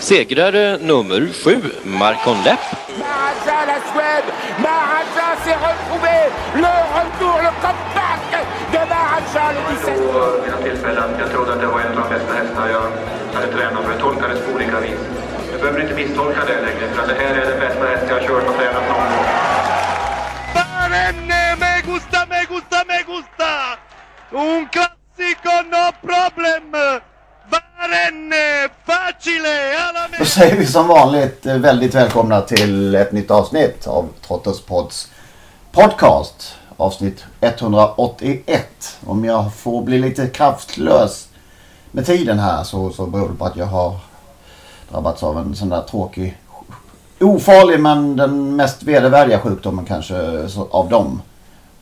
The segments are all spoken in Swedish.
Segrare nummer sju, Marcon Lepp. Maharaja, la Suède. Maharaja s'est retrouvé. Le retour, le comeback de Maharaja le 17. Vid några tillfällen. Jag trodde att det var en av de bästa hästar jag hade tränat för. Jag tolkades på olika vis. Du behöver inte misstolka det längre, för att det här är den bästa häst jag har kört och tränat någon gång. Barenne, me gusta, me gusta, me gusta! Un classico, no problem! Barenne, facile, alla me... Då säger vi som vanligt eh, väldigt välkomna till ett nytt avsnitt av Trotters Pods podcast. Avsnitt 181. Om jag får bli lite kraftlös med tiden här så, så beror det på att jag har drabbats av en sån där tråkig ofarlig men den mest vedervärdiga sjukdomen kanske av dem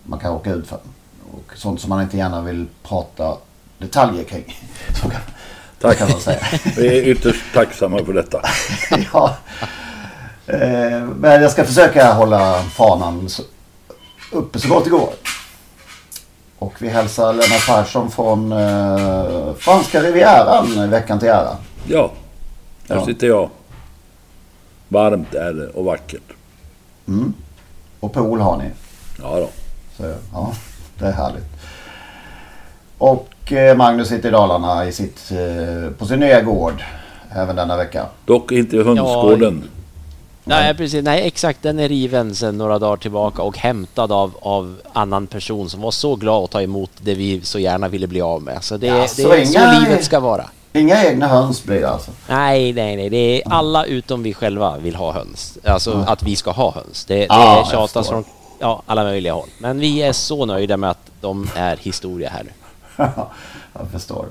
man kan råka ut för. Och sånt som man inte gärna vill prata detaljer kring. Så kan, Tack. kan man säga. Vi är ytterst tacksamma för detta. ja. Eh, Men jag ska försöka hålla fanan uppe så gott det går. Och vi hälsar Lennart Persson från eh, franska rivieran veckan till ära. Ja, här Ja. sitter jag. Varmt är det och vackert. Mm. Och pool har ni. Ja då. Så, ja, det är härligt. Och eh, Magnus sitter i Dalarna i sitt, eh, på sin nya gård även denna vecka. Dock inte i hönsgården. Nej, precis. Nej, exakt. Den är riven sedan några dagar tillbaka och hämtad av, av annan person som var så glad att ta emot det vi så gärna ville bli av med. Så det, Ja, det så är så inga- livet ska vara. Inga egna höns blir det alltså. Nej, nej, nej. Det är alla utom vi själva vill ha höns. Alltså Mm. att vi ska ha höns. Det, det Ja, tjatas från ja, alla möjliga håll. Men vi är så nöjda med att de är historia här nu. jag förstår.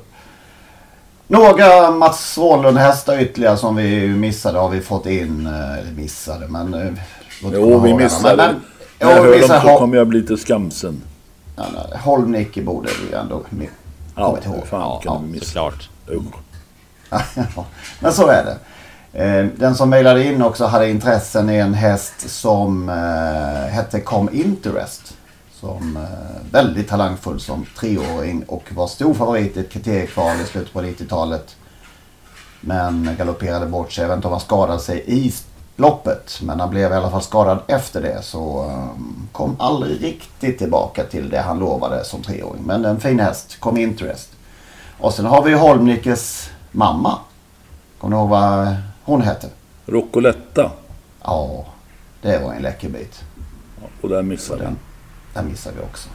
Några Mats Rålund-hästar ytterligare som vi missade har vi fått in. eh, Eller missade men... eh, Jo, vi missade. Men, När jag hör dem så kommer jag bli lite skamsen. ja, Holmnicke borde vi ändå Ja, ihåg. fan kan vi missa? Såklart. Men så är det. Eh, Den som mejlade in också hade intressen i en häst som hette Com Interest. Som eh, väldigt talangfull som treåring och var stor favorit i ett kriteriekval i slutet på 90-talet. Men galopperade bort sig. Jag vet inte om han skadade sig i loppet. Men han blev i alla fall skadad efter det. Så eh, kom aldrig riktigt tillbaka till det han lovade som treåring. Men en fin häst, Com Interest. Och sen har vi Holmnickes mamma. Kommer ni ihåg vad hon hette? Roccoletta. Ja, det var en läcker bit. Och där missade. Den, den missade vi också.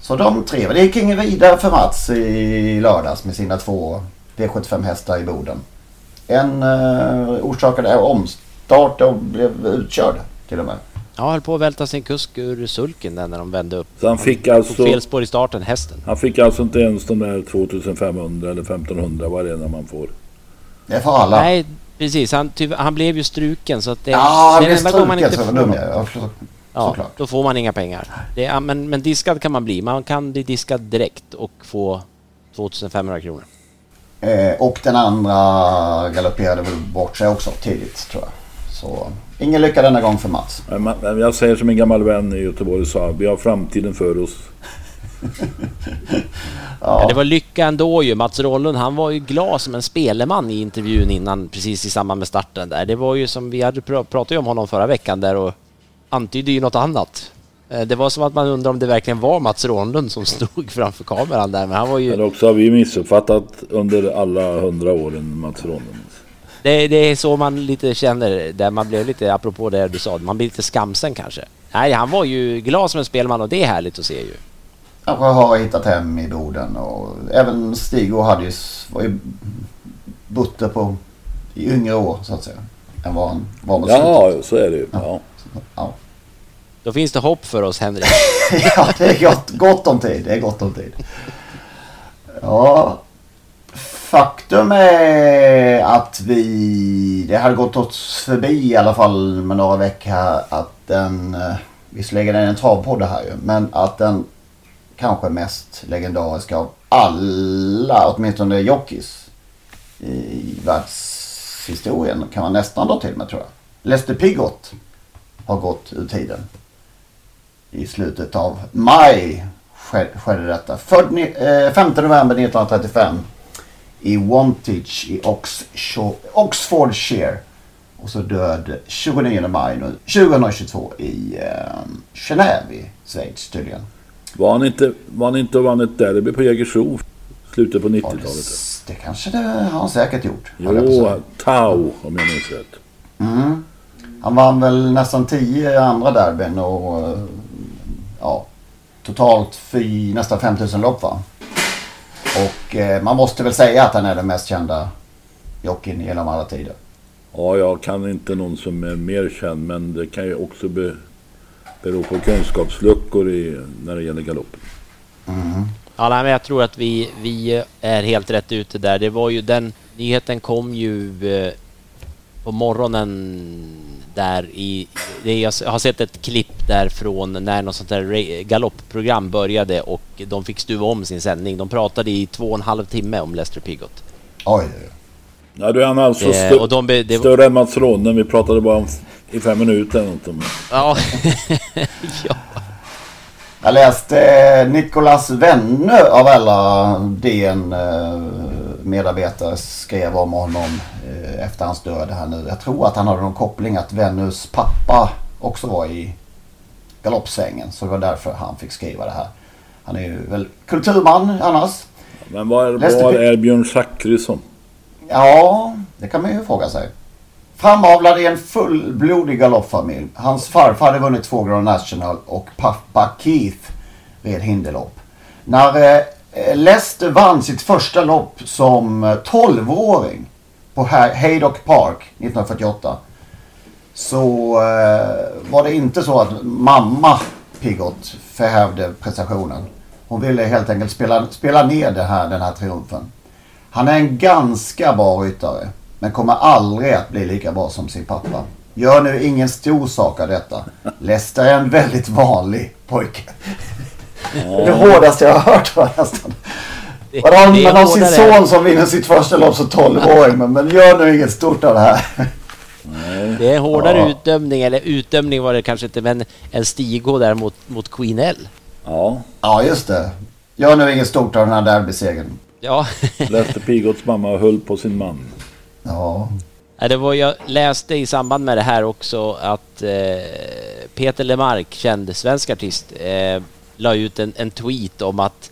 Så de tre. Det gick ingen vidare för Mats i lördags med sina två V75 hästar i Boden. En eh, orsakade omstart och blev utkörd till och med. Ja, höll på att välta sin kusk ur sulken där när de vände upp. Så han fick alltså... fel spår i starten, hästen. Han fick alltså inte ens de där 2500 eller 1500 vad det är när man får. Det är för alla. Nej, precis. Han, tyvärr, han blev ju struken så att det, ja, han blev gången man struken inte så får dum jag. Ja, så- Ja, såklart. då får man inga pengar. Det är, men, men diskad kan man bli. Man kan bli diskad direkt och få 2500 kronor. Eh, och den andra galopperade väl bort sig också tidigt tror jag. Så ingen lycka denna gång för Mats. Jag säger som en gammal vän i Göteborg sa. Vi har framtiden för oss. Ja. det var lycka ändå ju. Mats Rollund, han var ju glad som en speleman i intervjun innan, precis i samband med starten där. Det var ju som vi hade pr- pratat ju om honom förra veckan där och antydde ju något annat. Eh, Det var som att man undrar om det verkligen var Mats Ronlund som stod framför kameran där, men han var ju... Eller också har vi missuppfattat under alla hundra åren Mats Ronlund. Det, det är så man lite känner, där man blev lite, apropå det du sa, man blir lite skamsen kanske. Nej, han var ju glad som en spelman och det är härligt att se ju. Kanske har hittat hem i Boden och även Stig och hade ju, var ju butter på i yngre år så att säga. Än vad han var mot Ja, så är det ju. Ja. Ja. Då finns det hopp för oss Henrik. ja, det är gott, gott om tid. Det är gott om tid. Ja, faktum är att vi, det hade gått oss förbi i alla fall med några veckor här att den, eh, visserligen är det en travpodd det här ju, men att den kanske mest legendariska av alla, åtminstone jockeys i världshistorien kan man nästan dra till med tror jag. Lester Pigott har gått ur tiden. I slutet av maj ske- skedde detta. Född ni- eh, 5 november 1935 i Wantage i Oxfordshire. Och så död 29 maj nu, 2022 i eh, Genève i Schweiz tydligen. Var han inte, var han inte och vann ett derby på Jägersro slutet på 90-talet? Det kanske det har han säkert gjort. Jo. Tau om jag minns rätt. Mm. Han vann väl nästan 10 andra derbyn och eh, ja, totalt fy, nästan 5000 lopp va? Och eh, man måste väl säga att han är den mest kända jockeyn genom alla tider. Ja, jag kan inte någon som är mer känd men det kan ju också be, bero på kunskapsluckor i, när det gäller galoppen. Ja, nej, men jag tror att vi, vi är helt rätt ute där. Det var ju den nyheten kom ju eh, på morgonen där i... Det, jag har sett ett klipp där från när något sånt där ra- galoppprogram började och de fick stuva om sin sändning. De pratade i två och en halv timme om Lester Pigott. Oj, Ja, du är han alltså Eh, stö- och de det- större än Mats Ronnen. Vi pratade bara om i fem minuter eller något. Ja. ja. Jag läste eh, Nicolas Wenne av alla DN eh, medarbetare skrev om honom eh, efter hans död här nu. Jag tror att han hade någon koppling att Vennus pappa också var i galoppsvängen. Så det var därför han fick skriva det här. Han är ju väl kulturman annars. Men var, var är Björn Zachrisson? Ja, det kan man ju fråga sig. Framavlad i en fullblodig galoppfamilj. Hans farfar hade vunnit två Grand National och pappa Keith red hinderlopp. När Eh, Leicester vann sitt första lopp som eh, 12-åring på Haydock Park 1948 så eh, var det inte så att mamma Pigott förhävde prestationen. Hon ville helt enkelt spela, spela ner det här, den här triumfen. Han är en ganska bra ryttare. Men kommer aldrig att bli lika bra som sin pappa. Gör nu ingen stor sak av detta. Lester är en väldigt vanlig pojke. Det hårdaste jag har hört jag nästan. Det- Man har, det man har sin son som vinner sitt första lopp som 12-åring. Men, men gör nu inget stort av det här. Det är en hårdare Ja. utdömning, eller utdömning var det kanske inte, men en Stigå där mot, mot Queen L. Ja, Ja, just det. Gör nu inget stort av den här derbysegern. Ja. Lester Pigotts mamma höll på sin man. Ja. Ja, det var, jag läste i samband med det här också att eh, Peter Lemark, känd svensk artist, eh, la ut en, en tweet om att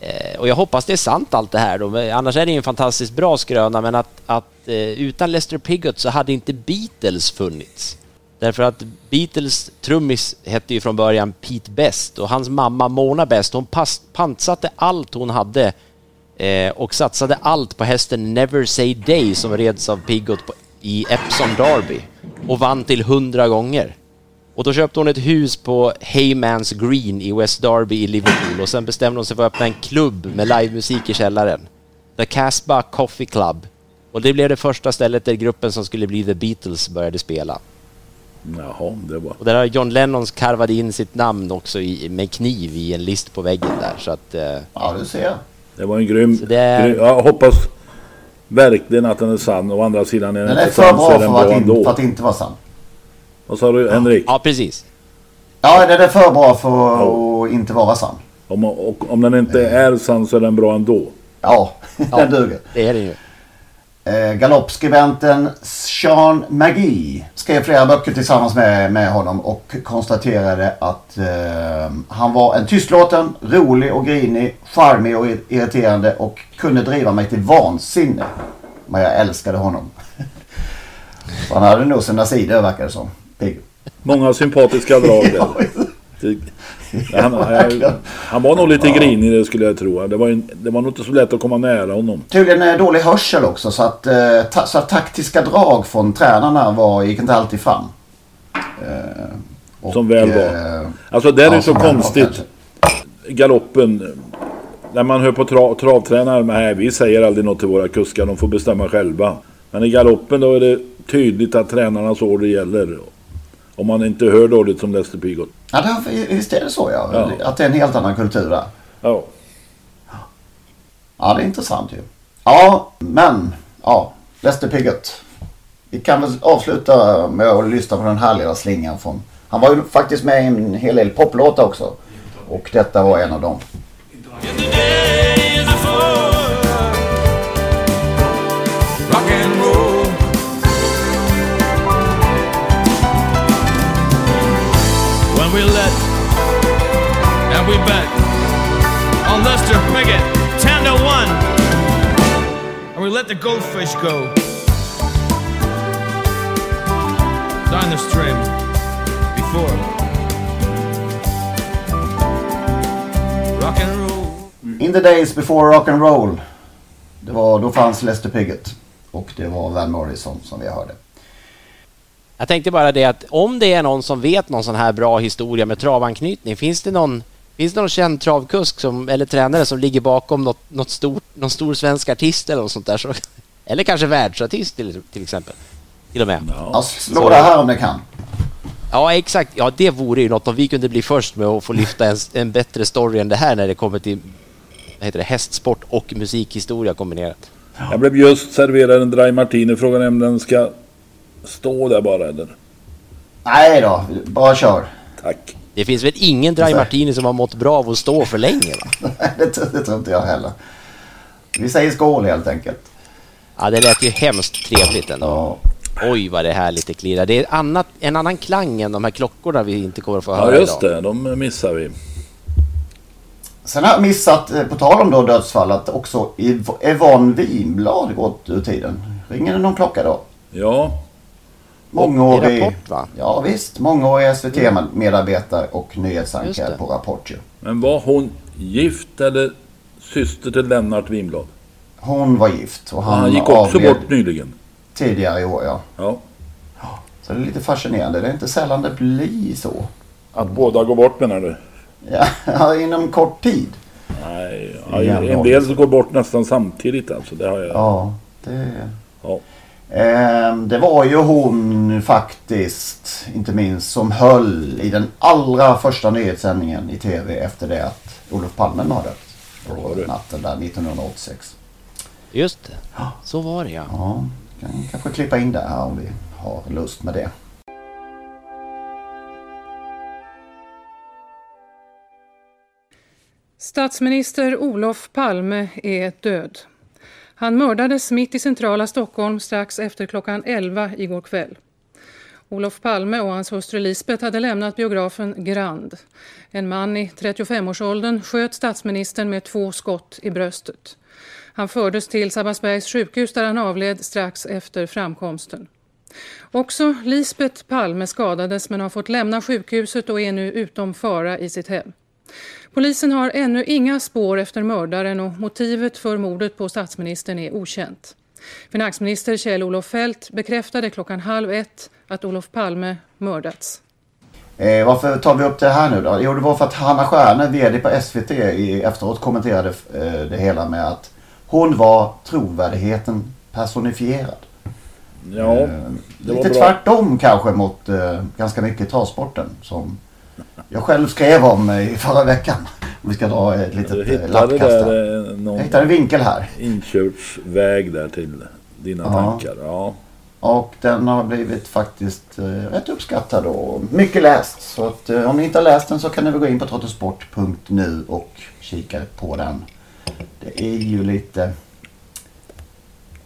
eh, och jag hoppas det är sant allt det här då, men annars är det ju en fantastiskt bra skröna, men att, att eh, utan Lester Pigott så hade inte Beatles funnits. Därför att Beatles trummis hette ju från början Pete Best och hans mamma Mona Best, hon pass, pantsatte allt hon hade eh, och satsade allt på hästen Never Say Day som reds av Pigott på, i Epsom Derby och vann till hundra gånger. Och då köpte hon ett hus på Haymans Green i West Derby i Liverpool och sen bestämde hon sig för att öppna en klubb med livemusik i källaren. The Casbah Coffee Club. Och det blev det första stället där gruppen som skulle bli The Beatles började spela. Jaha, det var... Och där har John Lennon karvat in sitt namn också i, med kniv i en list på väggen där. Så att... Eh, Ja, du ser. Det var en grym... Det är- grym jag hoppas verkligen att den är sann. Å andra sidan är den, Den inte för sann bra så är för den att, bra in, ändå. för att inte vara sann. Vad sa du Henrik? ja, precis. Ja, den är för bra för att inte vara sann. Om, och, om den inte är sann så är den bra ändå. Ja, Ja. den duger. Det är det ju. Eh, galoppskribenten Sean McGee skrev flera böcker tillsammans med, med honom och konstaterade att eh, han var en tystlåten, rolig och grinig, charmig och irriterande och kunde driva mig till vansinne. Men jag älskade honom. Han hade nog sina sidor verkar det som. Många sympatiska drag där. Han, han, han var nog lite grinig det skulle jag tro. Det var, det var nog inte så lätt att komma nära honom. Tydligen dålig hörsel också så att, eh, ta, så att taktiska drag från tränarna var, gick inte alltid fram. Eh, och, Som väl var. eh, Alltså det är ja, ju så konstigt. Galoppen. När man hör på tra, travtränare. Nej, vi säger aldrig något till våra kuskar. De får bestämma själva. Men i galoppen då är det tydligt att tränarnas order gäller. Om man inte hör dåligt som Lester Pigot. Ja, det, visst är det så ja. Ja. Att det är en helt annan kultur där. Ja. Ja, det är intressant ju. Ja, men ja, Lester Piggott. Vi kan väl avsluta med att lyssna på den här lilla slingan från... Han var ju faktiskt med i en hel del poplåtar också. Och detta var en av dem. We bet on Lester Piggott, 10 to 1. And we let the goldfish go down the stream before. Rock and roll. In the days before rock and roll. Det var, då fanns Lester Piggott. Och det var Van Morrison som vi hörde. Jag tänkte bara det att om det är någon som vet någon sån här bra historia med travanknytning, finns det någon Finns det någon känd travkusk som, eller tränare som ligger bakom något, något stort, någon stor svensk artist eller något sånt där? Så, eller kanske världsartist till, till exempel. Till och med. Ja, slå det här om det kan. Ja, exakt. Ja, det vore ju något om vi kunde bli först med att få lyfta en, en bättre story än det här när det kommer till vad heter det, hästsport och musikhistoria kombinerat. Jag blev just serverad en Dry Martini. Frågan är om den ska stå där bara eller? Nej då, bara kör. Tack. Det finns väl ingen Dry Martini som har mått bra av att stå för länge? Va? det, tr- det tror inte jag heller. Vi säger skål helt enkelt. Ja, det lät ju hemskt trevligt ändå. Oj, vad det är härligt det klirrar. Det är annat, en annan klang än de här klockorna vi inte kommer att få höra Ja just idag. det, de missar vi. Sen har jag missat, eh, på tal om då dödsfall, att också Yv- Yvonne Winblad gått ur tiden. Ringer det någon klocka då? Ja. Mångårig, I Rapport, va? Ja visst, mångårig SVT-medarbetare och Just nyhetsankare på Rapport ju. Men var hon gift eller syster till Lennart Winblad? Hon var gift och Han, han, gick också bort nyligen. tidigare i år ja. Ja. Så det är lite fascinerande. Det är inte sällan det blir så. Att båda går bort menar du? Ja, inom kort tid. Nej, ja, en del går bort nästan samtidigt alltså. Det har jag. Ja, det... Ja. Ehm, det var ju hon faktiskt, inte minst, som höll i den allra första nyhetssändningen i tv efter det att Olof Palme mördades. På natten där 1986. Just det. Så var det ja. Ja, kan kanske klippa in det här om vi har lust med det. Statsminister Olof Palme är död. Han mördades mitt i centrala Stockholm strax efter klockan 11 igår kväll. Olof Palme och hans hustru Lisbeth hade lämnat biografen Grand. En man i 35-årsåldern sköt statsministern med två skott i bröstet. Han fördes till Sabbatsbergs sjukhus där han avled strax efter framkomsten. Också Lisbeth Palme skadades men har fått lämna sjukhuset och är nu utom fara i sitt hem. Polisen har ännu inga spår efter mördaren och motivet för mordet på statsministern är okänt. Finansminister Kjell-Olof Feldt bekräftade klockan halv ett att Olof Palme mördats. Eh, varför tar vi upp det här nu då? Jo, det var för att Hanna Stjärne, VD på SVT, i, efteråt kommenterade eh, det hela med att hon var trovärdigheten personifierad. Ja, Eh, Lite bra. tvärtom kanske mot eh, ganska mycket travsporten som jag själv skrev om eh, i förra veckan. Om vi ska dra ett litet eh, lappkast där eh, någon Jag hittade en vinkel här. inkörtsväg där till dina Ja. tankar. Ja. Och den har blivit faktiskt eh, rätt uppskattad och mycket läst. Så att, eh, om ni inte har läst den så kan ni väl gå in på trottosport.nu och kika på den. Det är ju lite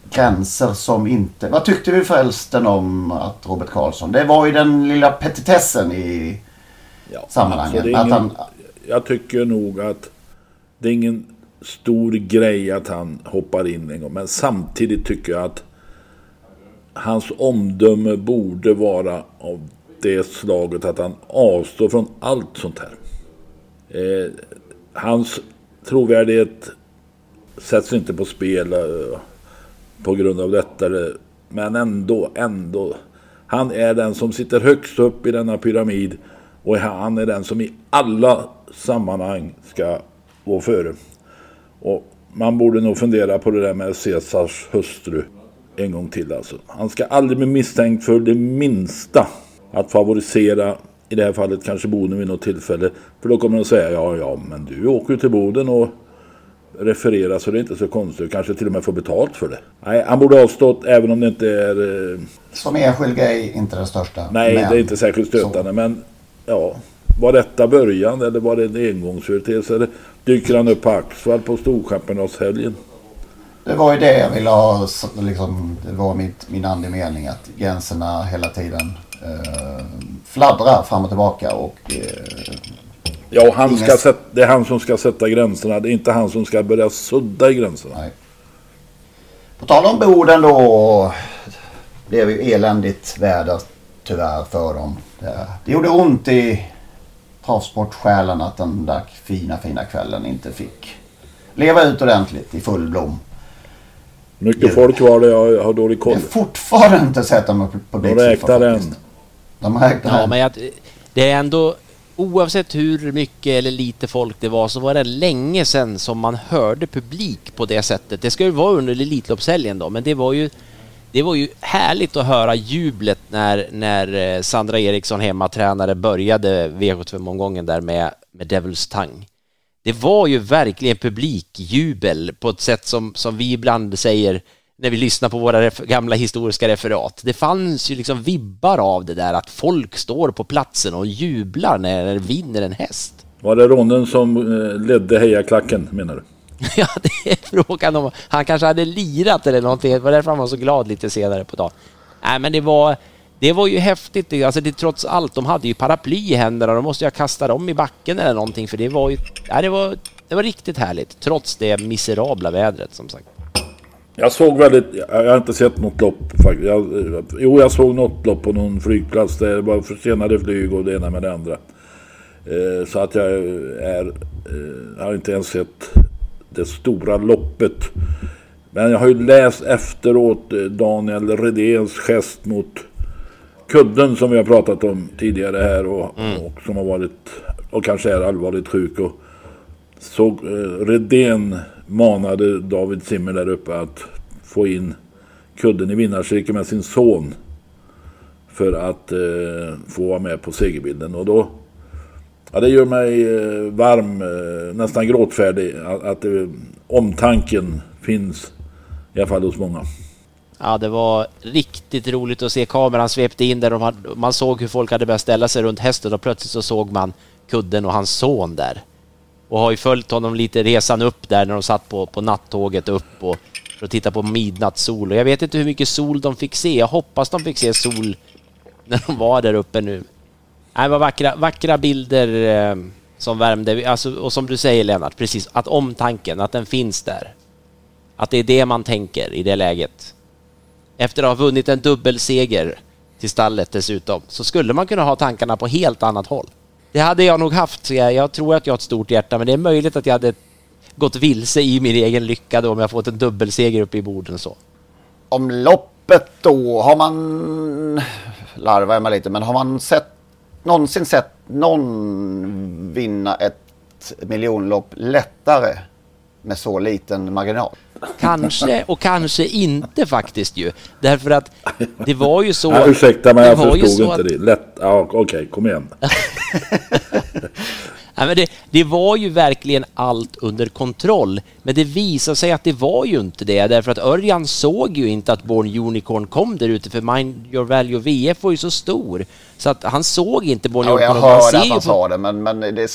gränser som inte... Vad tyckte vi förresten om att Robert Karlsson? Det var ju den lilla petitessen i sammanhanget. Alltså, det är att ingen, han, Jag tycker nog att det är ingen stor grej att han hoppar in en gång. Men samtidigt tycker jag att hans omdöme borde vara av det slaget att han avstår från allt sånt här. Eh, hans trovärdighet sätts inte på spel eh, på grund av detta. Men ändå, ändå. Han är den som sitter högst upp i denna pyramid och han är den som i alla sammanhang ska gå före. Och man borde nog fundera på det där med Caesars hustru en gång till alltså. Han ska aldrig bli misstänkt för det minsta att favorisera i det här fallet kanske Boden vid något tillfälle. För då kommer de säga ja, ja, men du åker ju till Boden och refererar så det är inte så konstigt. Kanske till och med får betalt för det. Nej, han borde avstått även om det inte är... Eh... Som enskild grej inte det största. Nej, men... det är inte särskilt stötande. Så. Men ja, var detta början eller var det en engångsföreteelse? Eller dyker han upp på Axvall på Storchampionatshelgen? Det var ju det jag ville ha, liksom, det var mitt, min andemening att gränserna hela tiden eh, fladdrar fram och tillbaka och eh, Ja, han ingen... ska sätta, det är han som ska sätta gränserna. Det är inte han som ska börja sudda i gränserna. Nej. På tal om Boden då. Blev ju eländigt väder tyvärr för dem. Det, gjorde ont i travsportsjälen att den där fina, fina kvällen inte fick leva ut ordentligt i full blom. Mycket folk var det, jag har dålig koll. Jag har fortfarande inte sett dem på De räknar än. De räknar ja, men jag, det är ändå oavsett hur mycket eller lite folk det var så var det länge sedan som man hörde publik på det sättet. Det ska ju vara under Elitloppshelgen då, men det var ju det var ju härligt att höra jublet när, när eh, Sandra Eriksson, hemmatränare, började V75-omgången där med, med Devils Tang. Det var ju verkligen publikjubel på ett sätt som, som vi ibland säger när vi lyssnar på våra gamla historiska referat. Det fanns ju liksom vibbar av det där att folk står på platsen och jublar när det vinner en häst. Var det ronden som eh, ledde hejaklacken menar du? ja, det är frågan om han kanske hade lirat eller någonting. Det var därför han var så glad lite senare på dagen. Nej, men det var, det var ju häftigt. Alltså det, trots allt, de hade ju paraply i händerna. De måste ju ha kastat dem i backen eller någonting för det var ju... Ja, det var, det var riktigt härligt. Trots det miserabla vädret som sagt. Jag såg väldigt, jag har inte sett något lopp faktiskt. Jag, jo, jag såg något lopp på någon flygplats. där Det var försenade flyg och det ena med det andra. Eh, så att jag är, eh, har inte ens sett det stora loppet. Men jag har ju läst efteråt eh, Daniel Redéns gest mot kudden som vi har pratat om tidigare här och, mm. och som har varit och kanske är allvarligt sjuk. Och såg eh, Redén manade David Zimmer där uppe att få in kudden i vinnarcirkeln med sin son för att eh, få vara med på segerbilden. Och då, ja, det gör mig eh, varm, eh, nästan gråtfärdig att, att eh, omtanken finns i alla fall hos många. Ja, det var riktigt roligt att se kameran svepte in där och man, man såg hur folk hade börjat ställa sig runt hästen och plötsligt så såg man kudden och hans son där och har ju följt honom lite resan upp där när de satt på, på nattåget upp och för att titta på midnattssol. Och jag vet inte hur mycket sol de fick se. Jag hoppas de fick se sol när de var där uppe nu. Det var vackra, vackra bilder eh, som värmde. Alltså, och som du säger Lennart, precis, att omtanken, att den finns där. Att det är det man tänker i det läget. Efter att ha vunnit en dubbelseger till stallet dessutom, så skulle man kunna ha tankarna på helt annat håll. Det hade jag nog haft. Jag, jag tror att jag har ett stort hjärta, men det är möjligt att jag hade gått vilse i min egen lycka då om jag fått en dubbelseger uppe i borden så. Om loppet då, har man, larvar jag mig lite, men har man sett, någonsin sett någon vinna ett miljonlopp lättare med så liten marginal? Kanske och kanske inte faktiskt ju. Därför att det var ju så... Ja, ursäkta mig, jag förstod inte att... det. Lätt... Ja, Okej, okay, kom igen. Ja, men det, det, var ju verkligen allt under kontroll, men det visade sig att det var ju inte det, därför att Örjan såg ju inte att Born Unicorn kom där ute, för Mind Your Value VF var ju så stor, så att han såg inte Born ja, Unicorn. Jag hörde att han sa det, men, men det,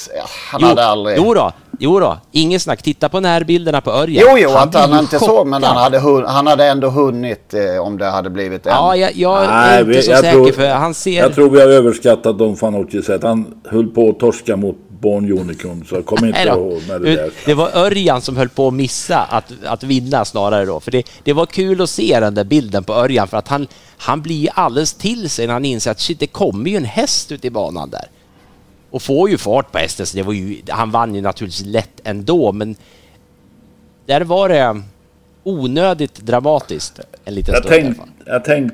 han jo, hade aldrig... Jo då, jo då, ingen snack. Titta på närbilderna på Örjan. Jo, jo, han att han inte såg, men han hade, han hade ändå hunnit eh, om det hade blivit en. Ja, jag, jag Nej, är inte vi, så säker, tror, för han ser... Jag tror vi har överskattat Don Fanucci, Han höll på att torska mot Born Unicorn, så jag kommer inte ihåg när det där. Det var Örjan som höll på att missa att, att vinna snarare då. För det, det var kul att se den där bilden på Örjan för att han, han blir ju alldeles till sig när han inser att shit, det kommer ju en häst ut i banan där. Och får ju fart på hästen, så det var ju, han vann ju naturligtvis lätt ändå, men där var det onödigt dramatiskt en liten Jag, stund. i alla tänk, fall. jag tänk,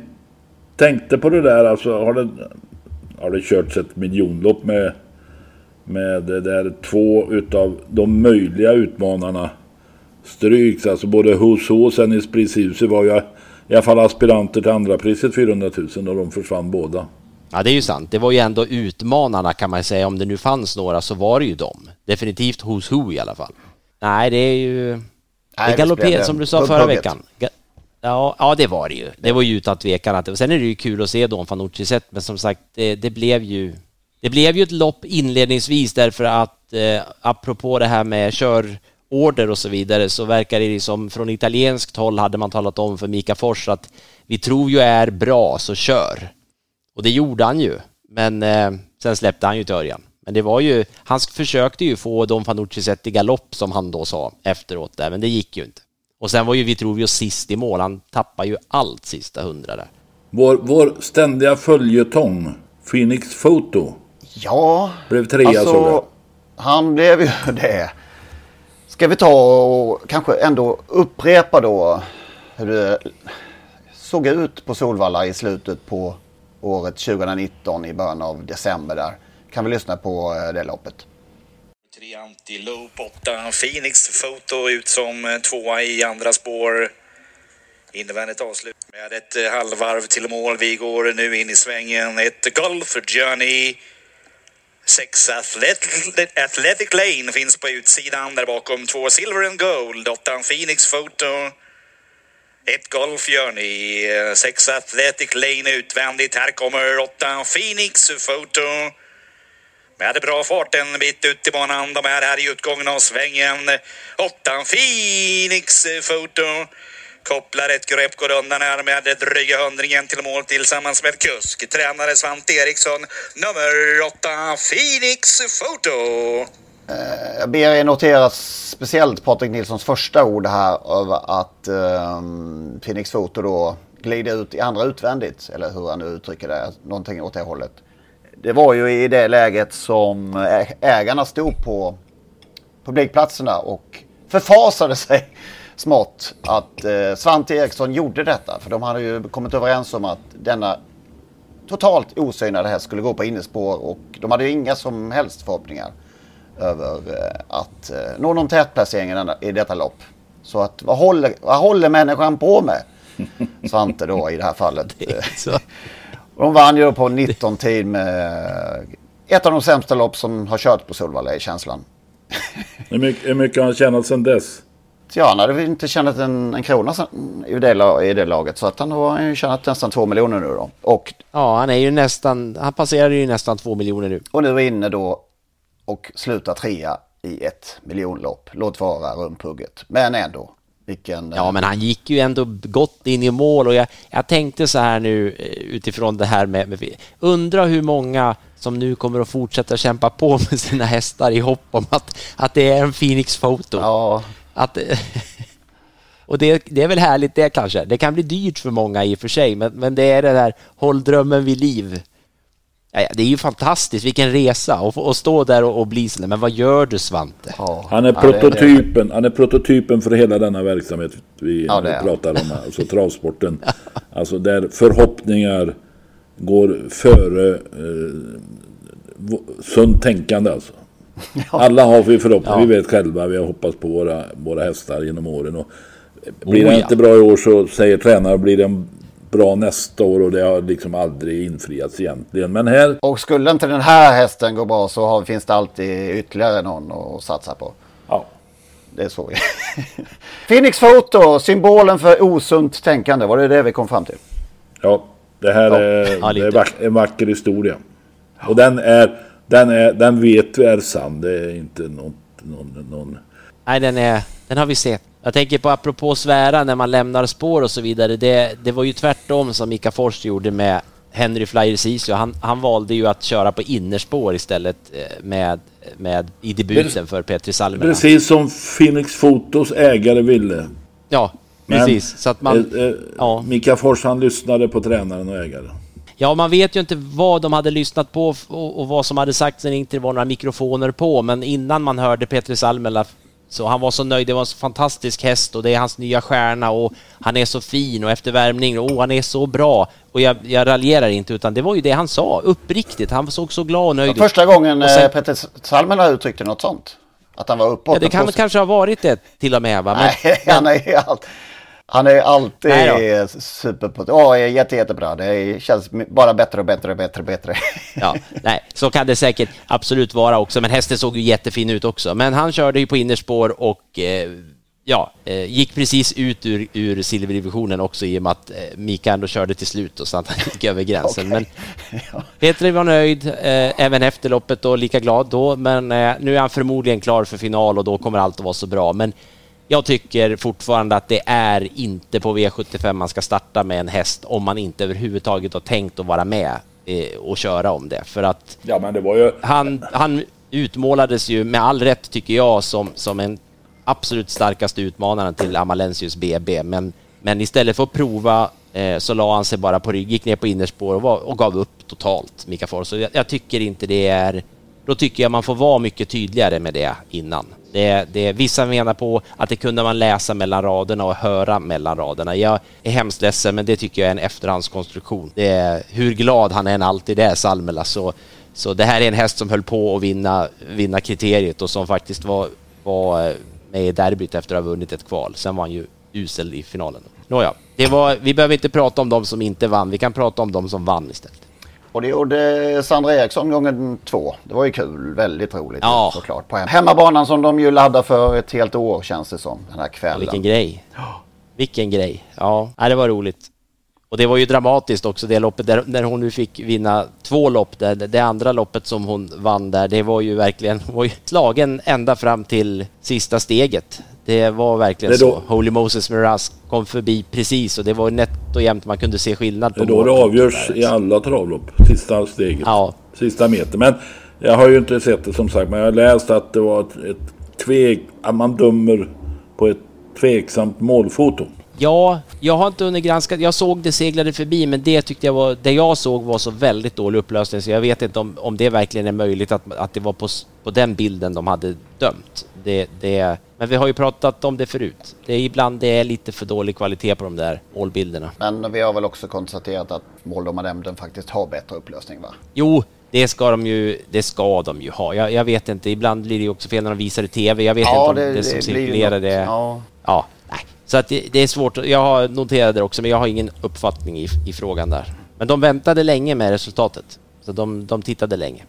tänkte på det där, alltså har det, har det körts ett miljonlopp med, med det där två utav de möjliga utmanarna stryks. Alltså både Husso och sen i Sprithuset var ju i alla fall aspiranter till andra priset 400 000 och de försvann båda. Ja, det är ju sant. Det var ju ändå utmanarna kan man säga. Om det nu fanns några så var det ju dem. Definitivt Who's Who i alla fall. Nej, det är ju... Nej, det galopperade det som du sa förra veckan. Ja, ja, det var det ju. Det var ju utan tvekan. Att, och sen är det ju kul att se Don Fanucci sett, men som sagt, det, det blev ju... Det blev ju ett lopp inledningsvis därför att eh, apropå det här med körorder och så vidare så verkar det som från italienskt håll hade man talat om för Mika Fors att vi tror ju är bra så kör. Och det gjorde han ju. Men eh, sen släppte han ju till Örjan. Men det var ju, han försökte ju få Don Fanucci sett i galopp som han då sa efteråt där, men det gick ju inte. Och sen var ju Vitrovio sist i mål, han tappade ju allt sista hundra där. Vår, vår ständiga följetong, Phoenix Photo, Ja, blev trea såg jag. alltså han blev ju det. Ska vi ta och kanske ändå upprepa då hur det såg ut på Solvalla i slutet på året 2019 i början av december där. Kan vi lyssna på eh, det loppet. Tre Antilope, åtta Phoenix Photo ut som eh, tvåa i andra spår. Invändigt avslut med ett eh, halvvarv till mål. Vi går nu in i svängen. Ett Golf Journey. Sex Athletic, Athletic Lane finns på utsidan. Där bakom två Silver and Gold. Åttan Phoenix Photo. Ett Golf Journey. ni. Eh, sex Athletic Lane utvändigt. Här kommer åttan Phoenix Photo. Med bra fart en bit ut i banan. De är här i utgången av svängen. Åttan Phoenix Photo. Kopplar ett grepp, går undan här med dryga hundringen till mål tillsammans med kusk. Tränare Svante Eriksson. Nummer åtta Phoenix Photo. Eh, jag ber er notera speciellt Patrik Nilssons första ord här över att ehm, um, Phoenix Photo då glider ut i andra utvändigt. Eller hur han nu uttrycker det. Någonting åt det hållet. Det var ju i det läget som eh, ägarna stod på publikplatserna och förfasade sig smått att eh, Svante Eriksson gjorde detta. För de hade ju kommit överens om att denna totalt osynade häst skulle gå på innespår och de hade ju inga som helst förhoppningar över eh, att eh, nå någon tätplacering i, denna, i detta lopp. Så att vad håller, vad håller människan på med? Svante då i det här fallet. Och de vann ju på 19 tid med ett av de sämsta lopp som har kört på Solvalla i känslan. Hur mycket, hur mycket har han tjänat sedan dess? Ja, han hade väl inte tjänat en, en krona sen- i det, i det laget. Så att han har ju tjänat nästan två miljoner nu då. Och, Ja, han är ju nästan, han passerade ju nästan två miljoner nu. och nu är inne då och slutar trea i ett miljonlopp. Låt vara rumpugget. Men ändå. Vilken... Ja, men han gick ju ändå gott in i mål och jag, jag tänkte så här nu eh, utifrån det här med, med undra hur många som nu kommer att fortsätta kämpa på med sina hästar i hopp om att, att det är en Phoenix Photo. Ja. Att, och det, det är väl härligt det kanske. Det kan bli dyrt för många i och för sig, men, men det är det där håll drömmen vid liv. Ja, ja, Det är ju fantastiskt, vilken resa och, och stå där och, och bli sådär. Men vad gör du Svante? Han är prototypen, han är prototypen för hela denna verksamhet vi Ja, han. pratar om, här, alltså travsporten. Alltså där förhoppningar går före eh, sunt tänkande alltså. Alla har vi förhoppningar, Ja. vi vet själva, vi har hoppats på våra, våra hästar genom åren. Och blir Oh, det ja. inte bra i år så säger tränaren blir det bra nästa år och det har liksom aldrig infriats egentligen. Men här Och skulle inte den här hästen gå bra så har, finns det alltid ytterligare någon att satsa på. Ja. Det är så. Phoenix Photo, symbolen för osunt tänkande. Var det det vi kom fram till? Ja, det här Ja. är, Ja, det är vack, en vacker historia. Och den är, den är, den vet vi är sann. Det är inte något, någon, någon... Nej, den, är, den har vi sett. Jag tänker på apropå svära när man lämnar spår och så vidare. Det, det var ju tvärtom som Mika Fors gjorde med Henry Flyer Sisu, han, han valde ju att köra på innerspår istället eh, med, med, i debuten för Petri Salmela. Precis som Phoenix Fotos ägare ville. Ja, precis. Men, så att man, eh, eh, ja. Mika Fors han lyssnade på tränaren och ägaren. Ja, man vet ju inte vad de hade lyssnat på och, och vad som hade sagts när det inte var några mikrofoner på, men innan man hörde Petri Salmela så han var så nöjd, det var en så fantastisk häst och det är hans nya stjärna och han är så fin och efter värmning, oh han är så bra. Och jag, jag raljerar inte utan det var ju det han sa, uppriktigt. Han såg så glad och nöjd ut. Första gången Och sen- sen... Peter Salmela uttryckte något sånt. Att han var uppåt. Ja, det kan kanske ha varit det till och med va? Men, Nej, han är allt. Han är alltid Nej super på Åh, jätte, jättebra. Det känns bara bättre och bättre och bättre och bättre. Ja, nej, så kan det säkert absolut vara också, men hästen såg ju jättefin ut också. Men han körde ju på innerspår och eh, ja, eh, gick precis ut ur, ur silverdivisionen också i och med att eh, Mika ändå körde till slut och så att han gick över gränsen. Men Petri var nöjd eh, även efter loppet och lika glad då, men eh, nu är han förmodligen klar för final och då kommer allt att vara så bra. Men jag tycker fortfarande att det är inte på V75 man ska starta med en häst om man inte överhuvudtaget har tänkt att vara med eh, och köra om det. För att Ja, men det var ju... han, han utmålades ju med all rätt tycker jag som, som en absolut starkaste utmanaren till Amalensius BB. Men, men istället för att prova eh, så la han sig bara på rygg, gick ner på innerspår och, var, och gav upp totalt, Mika Fors. Så jag, jag tycker inte det är... Då tycker jag man får vara mycket tydligare med det innan. Det, det, vissa menar på att det kunde man läsa mellan raderna och höra mellan raderna. Jag är hemskt ledsen, men det tycker jag är en efterhandskonstruktion. Det är, hur glad han än alltid är, Salmela, så, så det här är en häst som höll på att vinna, vinna kriteriet och som faktiskt var, var eh, med i derbyt efter att ha vunnit ett kval. Sen var han ju usel i finalen. Nåja, det var, vi behöver inte prata om de som inte vann, vi kan prata om de som vann istället. Och det gjorde Sandra Eriksson gången två. Det var ju kul. Väldigt roligt Ja. såklart. På hem- hemmabanan som de ju laddar för ett helt år känns det som. Den här kvällen. Vilken grej. Vilken grej. Ja, det var roligt. Och det var ju dramatiskt också det loppet där, när hon nu fick vinna två lopp där. Det andra loppet som hon vann där, det var ju verkligen var ju slagen ända fram till sista steget. Det var verkligen Det så. Holy Moses Miraz kom förbi precis och det var nätt och jämnt. Man kunde se skillnad Det på är då det avgörs i alla travlopp. Sista steget. Ja. Sista meter. Men jag har ju inte sett det som sagt. Men jag har läst att det var ett, ett tvek... Att man dömer på ett tveksamt målfoto. Ja, jag har inte hunnit granska. Jag såg det seglade förbi, men det tyckte jag var... Det jag såg var så väldigt dålig upplösning, så jag vet inte om, om det verkligen är möjligt att, att det var på, på den bilden de hade dömt. Det, det, men vi har ju pratat om det förut. Det är ibland det är lite för dålig kvalitet på de där målbilderna. Men vi har väl också konstaterat att måldomarnämnden faktiskt har bättre upplösning va? Jo, det ska de ju, det ska de ju ha. Jag, jag vet inte, ibland blir det ju också fel när de visar i TV. Jag vet Ja, inte om det- det, som cirkulerar det... ja. ja. Så att det, det är svårt. Jag har noterat det också, men jag har ingen uppfattning i, i frågan där. Men de väntade länge med resultatet. Så de, de tittade länge.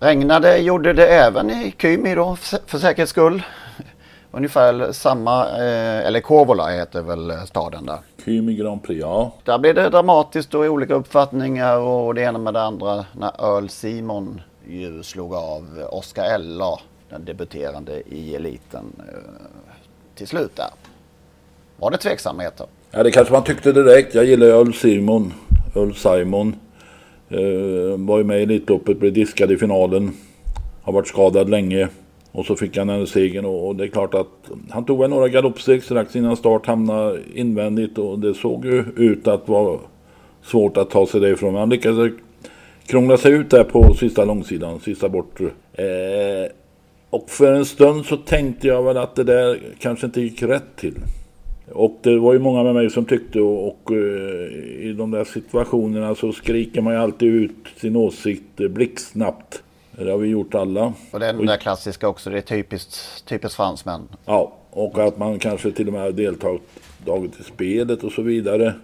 Regnade gjorde det även i Kymi då för för säkerhets skull. Ungefär samma, eh, eller Kouvola heter väl staden där. Kymi Grand Prix, ja. Där blev det dramatiskt och olika uppfattningar och det ena med det andra när Earl Simon ju slog av Oscar Ella, den debuterande i eliten, eh, till slut där. Var det tveksamheter? Ja, det kanske man tyckte direkt. Jag gillar Ulf Simon. Ulf Simon. Eh, var ju med i Elitloppet, blev diskad i finalen. Har varit skadad länge. Och så fick han den segern och, och det är klart att han tog väl några galoppsteg strax innan start, hamnade invändigt och det såg ju ut att vara svårt att ta sig därifrån. Men han lyckades krångla sig ut där på sista långsidan, sista bortre. Eh, och för en stund så tänkte jag väl att det där kanske inte gick rätt till. Och det var ju många med mig som tyckte och, och eh, i de där situationerna så skriker man ju alltid ut sin åsikt blixtsnabbt. Det har vi gjort alla. Och det är den där klassiska också, det är typiskt, typiskt fransmän. Ja, och att man kanske till och med har deltagit i spelet och så vidare.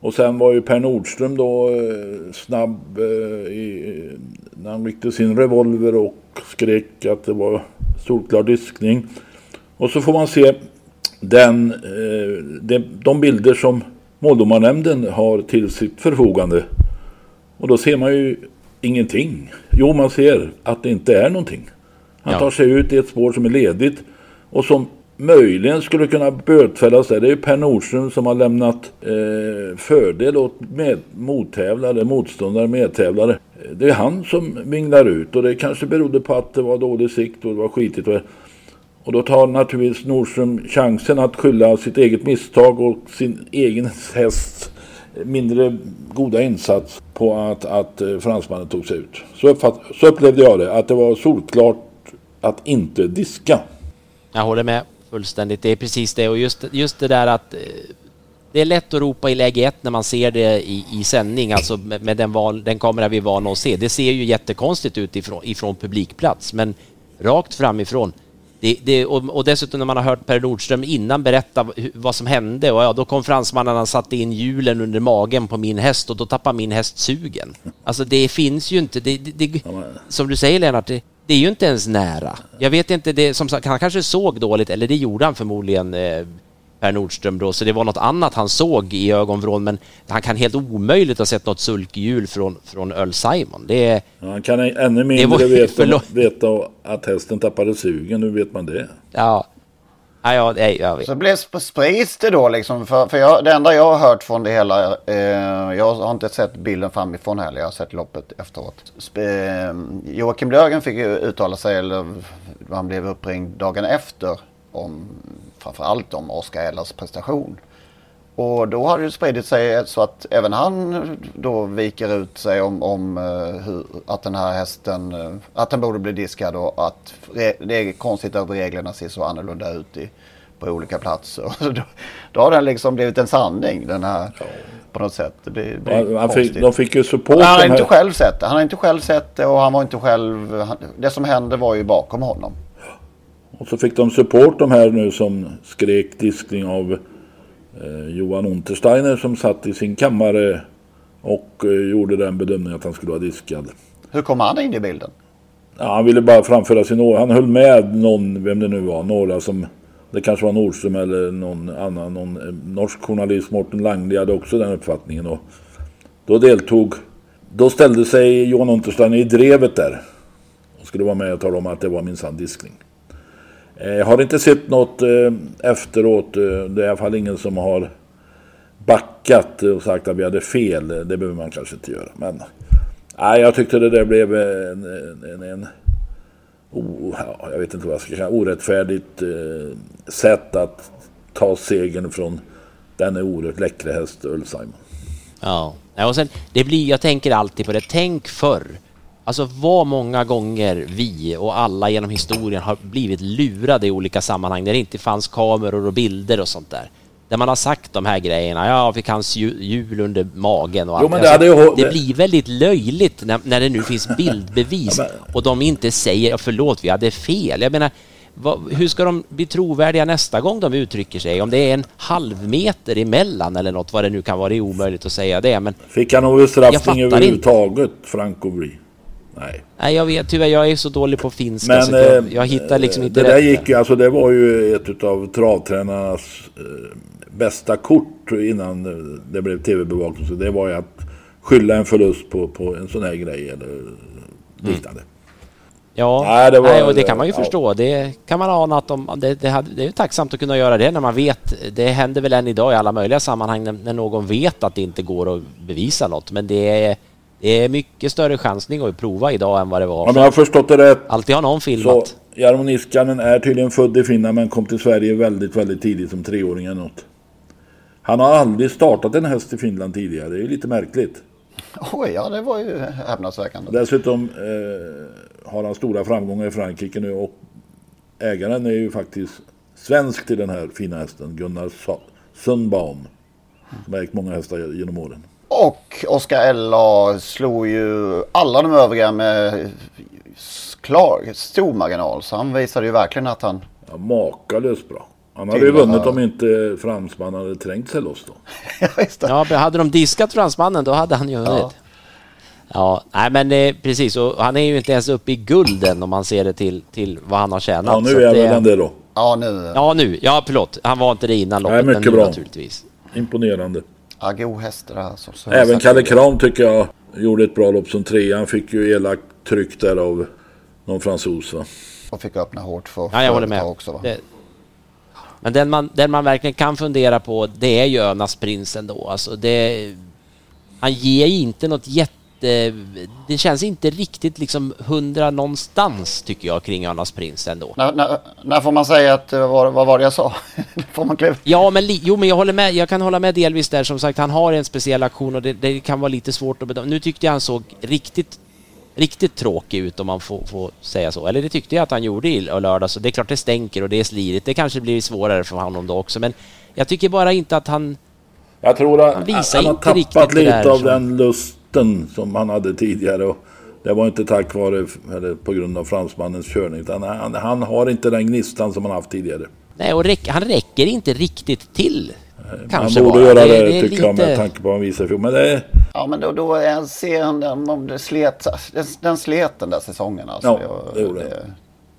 Och sen var ju Per Nordström då eh, snabb eh, i, när han ryckte sin revolver och skrek att det var solklar diskning. Och så får man se den, eh, de, de bilder som måldomarnämnden har till sitt förfogande. Och då ser man ju ingenting. Jo, man ser att det inte är någonting. Han Ja. tar sig ut i ett spår som är ledigt och som möjligen skulle kunna bötfällas där, det är ju Per Nordström som har lämnat eh, fördel åt med, mottävlare, motståndare, medtävlare. Det är han som vinglar ut och det kanske berodde på att det var dålig sikt och det var skitigt. Och, och då tar naturligtvis Nordström chansen att skylla sitt eget misstag och sin egen hästs mindre goda insats på att, att eh, fransmannen tog sig ut. Så, uppfatt, så upplevde jag det, att det var solklart att inte diska. Jag håller med fullständigt. Det är precis det och just, just det där att eh, det är lätt att ropa i läge ett när man ser det i, i sändning, alltså med, med den, val, den kamera vi är vana att se. Det ser ju jättekonstigt ut ifrån, ifrån publikplats, men rakt framifrån. Det, det, och, och, dessutom när man har hört Per Nordström innan berätta vad som hände och ja, då kom fransmannen och satte in hjulen under magen på min häst och då tappade min häst sugen. Alltså det finns ju inte, det, det, som du säger Lennart, det, det är ju inte ens nära. Jag vet inte, det, som sagt, han kanske såg dåligt, eller det gjorde han förmodligen, eh, Per Nordström då, så det var något annat han såg i ögonvrån, men han kan helt omöjligt ha sett något sulkhjul från, från Earl Simon. Det är, ja, han kan ännu mindre veta, veta att hästen tappade sugen, nu vet man det. Ja, Ja, ja, vet. Så blev sprids det då liksom? För, för jag, det enda jag har hört från det hela, eh, jag har inte sett bilden framifrån heller, jag har sett loppet efteråt. Sp eh, Joakim Lögen fick ju uttala sig, eller han blev uppringd dagen efter, om framförallt om Oskar Ellers prestation. Och då har det spridit sig så att även han då viker ut sig om, om uh, hur, att den här hästen, uh, att den borde bli diskad och att det är konstigt att reglerna ser så annorlunda ut i, på olika platser. då, då har den liksom blivit en sanning den här ja. på något sätt. Det blir, blir ja, fick, de fick ju support. Han har inte själv sett det. Han har inte själv sett det och han var inte själv, han, det som hände var ju bakom honom. Och så fick de support de här nu som skrek diskning av eh, Johan Untersteiner som satt i sin kammare och eh, gjorde den bedömningen att han skulle vara diskad. Hur kom han in i bilden? Ja, han ville bara framföra sin åsikt. Han höll med någon, vem det nu var, några som det kanske var Nordström eller någon annan, någon eh, norsk journalist, Morten Langli hade också den uppfattningen. Och då deltog, då ställde sig Johan Untersteiner i drevet där. Och skulle vara med och tala om att det var minsann diskning. Jag har inte sett något eh, efteråt. Eh, det är i alla fall ingen som har backat och sagt att vi hade fel. Det behöver man kanske inte göra. Men nej, jag tyckte det där blev en, en, en oh, jag vet inte vad jag ska säga, orättfärdigt eh, sätt att ta segern från den är oerhört läckra häst Ulf Simon. Ja, och sen det blir, jag tänker alltid på det, tänk förr Alltså vad många gånger vi och alla genom historien har blivit lurade i olika sammanhang där det inte fanns kameror och bilder och sånt där. Där man har sagt de här grejerna, ja, fick hans hjul under magen och allt. Jo, det, alltså, ju... det blir väldigt löjligt när, när det nu finns bildbevis ja, men... och de inte säger förlåt, vi hade fel. Jag menar, vad, hur ska de bli trovärdiga nästa gång de uttrycker sig? Om det är en halv meter emellan eller något, vad det nu kan vara, det är omöjligt att säga det. Men Fick han någon bestraffning överhuvudtaget, Franco Brie? Nej. Nej, jag vet tyvärr, jag är så dålig på finska Men, så jag, eh, jag hittar liksom inte det rätt. Där gick ju, alltså det var ju ett av travtränarnas eh, bästa kort innan det blev tv-bevakning. Så det var ju att skylla en förlust på, på en sån här grej eller liknande. Mm. Ja, nej, det, var, nej, och det kan man ju ja. förstå. Det kan man ana att de, det, det, hade, det är ju tacksamt att kunna göra det när man vet. Det händer väl än idag i alla möjliga sammanhang när, när någon vet att det inte går att bevisa något. Men det är det är mycket större chansning att prova idag än vad det var. Om jag har förstått det rätt. Alltid har någon filmat. Så Jarmo Niskanen är tydligen född i Finland men kom till Sverige väldigt, väldigt tidigt som treåring eller något. Han har aldrig startat en häst i Finland tidigare. Det är lite märkligt. Oj, ja det var ju häpnadsväckande. Dessutom eh, har han stora framgångar i Frankrike nu och ägaren är ju faktiskt svensk till den här fina hästen, Gunnar Sundbaum. Som har ägt många hästar genom åren. Och Oskar Ella slog ju alla de övriga med klar, stor marginal. Så han visade ju verkligen att han... Ja, makalöst bra. Han hade ju vunnit om inte fransmannen hade trängt sig loss då. ja, hade de diskat fransmannen då hade han ju vunnit. Ja. Ja, nej men eh, precis. Och han är ju inte ens uppe i gulden om man ser det till, till vad han har tjänat. Ja, nu är väl han det då. Ja, nu. Ja, nu. Ja, förlåt. Han var inte det innan loppet. Nej, mycket bra. Naturligtvis. Imponerande. Ja, god häst det alltså. Så Även Kalle Kram tycker jag gjorde ett bra lopp som trea. Han fick ju elakt tryck där av någon fransos va. Och fick öppna hårt för Ja, jag håller med. Också, va? Det, Men den man, den man verkligen kan fundera på, det är ju Önas prins ändå. Alltså det, han ger inte något jätte... Det känns inte riktigt liksom hundra någonstans tycker jag kring Önas prins ändå. När, när, när får man säga att, eh, vad, vad var det jag sa? får man kliva? Ja, men, li, jo, men jag, håller med, jag kan hålla med delvis där. Som sagt, han har en speciell aktion och det, det kan vara lite svårt att bedöma. Nu tyckte jag han såg riktigt riktigt tråkig ut om man får, får, säga så. Eller det tyckte jag att han gjorde i lördag, så det är klart det stänker och det är slirigt. Det kanske blir svårare för honom då också, men jag tycker bara inte att han... Jag tror att han, visar han har inte tappat lite av som... den lusten som han hade tidigare. Och det var inte tack vare, eller på grund av fransmannens körning, utan han, han har inte den gnistan som han haft tidigare. Nej, och räck, han räcker inte riktigt till. Kanske han borde bara. göra det, det, det tycker lite... jag med tanke på vad han visar i. Men det. Ja men då, då är, ser han den, om det slet, den, den slet den där säsongen alltså. Ja, det gjorde det.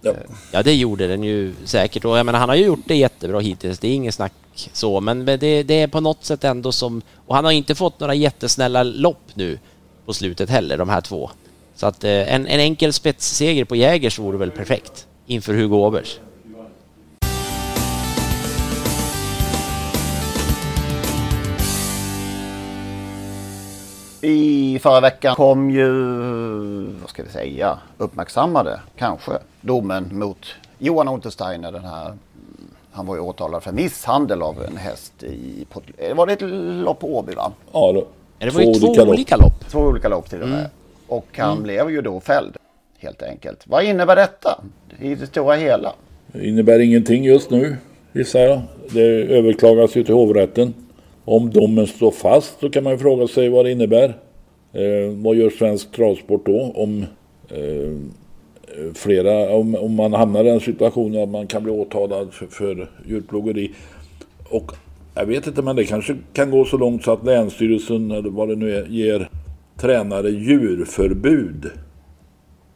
Ja. Eh, ja, det gjorde den ju säkert. Och jag menar, han har ju gjort det jättebra hittills. Det är inget snack så. Men det, det är på något sätt ändå som... Och han har inte fått några jättesnälla lopp nu på slutet heller, de här två. Så att eh, en, en enkel spetsseger på Jägers vore väl perfekt inför Hugo Åbergs. I förra veckan kom ju, vad ska vi säga, uppmärksammade kanske domen mot Johan Untersteiner. Den här, han var ju åtalad för misshandel av en häst i, var det ett lopp på Åby va? Ja, då. Det var ju två olika, olika lopp. Två olika lopp till och med. Mm. Och han Mm. blev ju då fälld helt enkelt. Vad innebär detta i det stora hela? Det innebär ingenting just nu, gissar jag. Det överklagas ju till hovrätten. Om domen står fast så kan man ju fråga sig vad det innebär. Eh, vad gör svensk travsport då om eh, flera, om, om man hamnar i den situationen att man kan bli åtalad för, för djurplågeri. Och jag vet inte men det kanske kan gå så långt så att Länsstyrelsen eller vad det nu är ger tränare djurförbud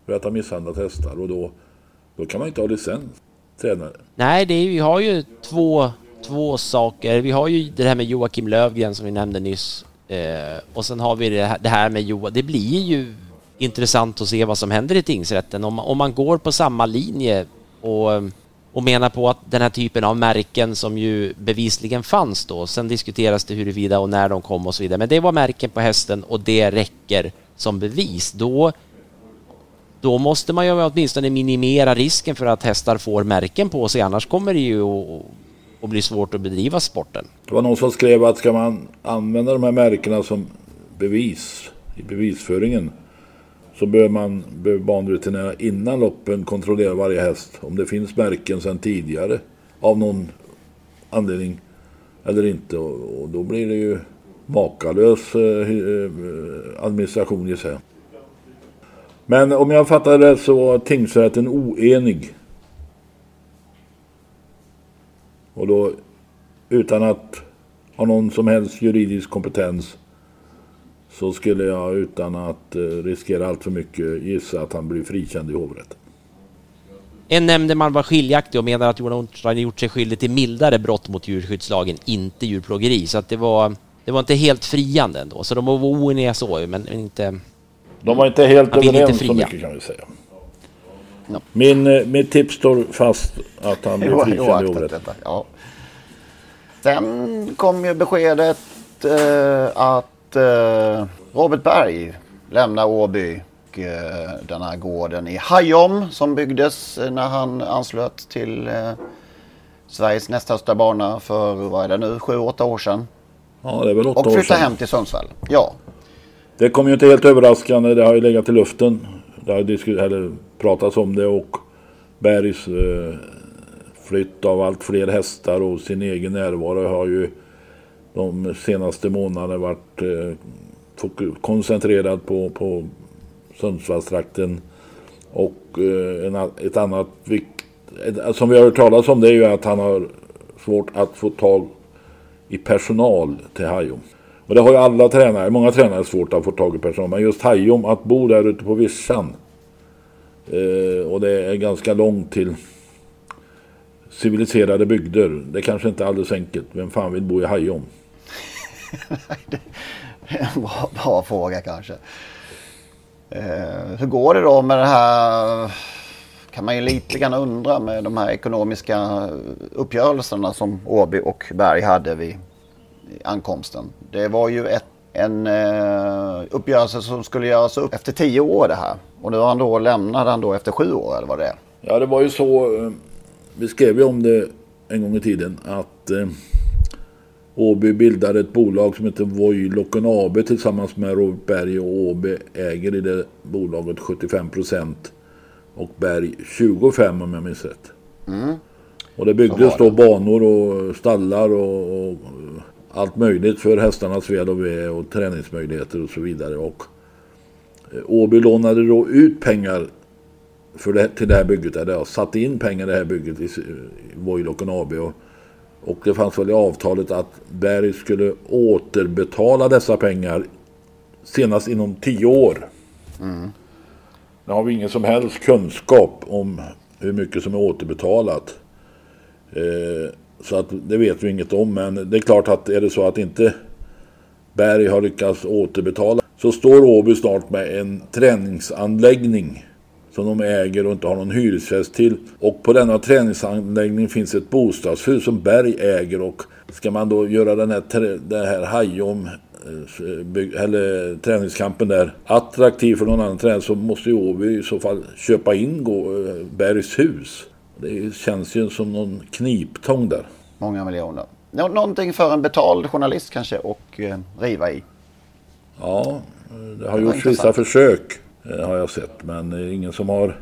för att ha misshandlat hästar och då, då kan man inte ha licens. Tränare. Nej, det är, vi har ju två, två saker. Vi har ju det här med Joakim Lövgren som vi nämnde nyss. Eh, och sen har vi det här, det här med Joa. Det blir ju intressant att se vad som händer i tingsrätten. Om, om man går på samma linje och, och menar på att den här typen av märken som ju bevisligen fanns då. Sen diskuteras det huruvida och när de kom och så vidare. Men det var märken på hästen och det räcker som bevis. Då då måste man ju åtminstone minimera risken för att hästar får märken på sig, annars kommer det ju att, och blir svårt att bedriva sporten. Det var någon som skrev att ska man använda de här märkena som bevis i bevisföringen så bör man bör banveterinärerna innan loppen kontrollera varje häst om det finns märken sedan tidigare av någon anledning eller inte och, och då blir det ju makalös eh, eh administration gissar jag. Men om jag fattar det så var tingsrätten oenig. Och då utan att ha någon som helst juridisk kompetens så skulle jag utan att eh, riskera allt för mycket gissa att han blir frikänd i hovrätten. En nämndeman var skiljaktig och menar att Johan Untersteiner gjort sig skyldig till mildare brott mot djurskyddslagen, inte djurplågeri. Så att det var, det var inte helt friande ändå. Så de var oeniga så, men inte... De var inte helt överens inte så mycket kan vi säga. Min, eh, mitt tips står fast att han blir frikänd i detta, ja. Sen kom ju beskedet eh, att eh, Robert Berg lämnar Åby och eh, den här gården i Hajom som byggdes eh, när han anslöt till eh, Sveriges näst största bana för, vad är det nu, sju, åtta år sedan. Ja, det är väl åtta Och flyttar hem till Sundsvall. Ja. Det kom ju inte helt överraskande. Det har ju legat i luften. Det har eller pratas om det och Bergs eh, flytt av allt fler hästar och sin egen närvaro har ju de senaste månaderna varit eh, koncentrerad på, på Sundsvallstrakten. Och eh, en, ett annat vikt, som vi har hört talas om det är ju att han har svårt att få tag i personal till Hajom. Och det har ju alla tränare, många tränare svårt att få tag i personal. Men just Hajom, att bo där ute på vischan. Eh, och det är ganska långt till civiliserade bygder. Det kanske inte är alldeles enkelt. Vem fan vill bo i Hajom? En bra, bra fråga kanske. Eh, hur går det då med det här kan man ju lite grann undra med de här ekonomiska uppgörelserna som Åby och Berg hade vid ankomsten. Det var ju ett, en uh, uppgörelse som skulle göras upp efter tio år det här. Och nu har han då lämnat han då efter sju år eller vad det är. Ja det var ju så. Eh, vi skrev ju om det en gång i tiden att eh, Åby bildade ett bolag som heter Voilocken AB tillsammans med Robert Berg och Åby äger i det bolaget 75 procent och Berg 25 om jag minns rätt. Mm. Och det byggdes då banor och stallar och, och, allt möjligt för hästarnas väl och ve och träningsmöjligheter och så vidare. Och eh, Åby lånade då ut pengar för det, till det här bygget. Eller ja, satte in pengar i det här bygget i, i Voilocken AB. Och, och det fanns väl i avtalet att Berg skulle återbetala dessa pengar senast inom tio år. Mm. Nu har vi ingen som helst kunskap om hur mycket som är återbetalat. Eh, så att det vet vi inget om. Men det är klart att är det så att inte Berg har lyckats återbetala så står Åby snart med en träningsanläggning som de äger och inte har någon hyresfest till. Och på denna träningsanläggning finns ett bostadshus som Berg äger och ska man då göra den här, den här hajom eh, eller träningskampen där attraktiv för någon annan tränare så måste ju Åby i så fall köpa in eh, Bergs hus. Det känns ju som någon kniptång där. Många miljoner. Nå någonting för en betald journalist kanske och eh, riva i. Ja, det har det gjorts vissa försök har jag sett. Men ingen som har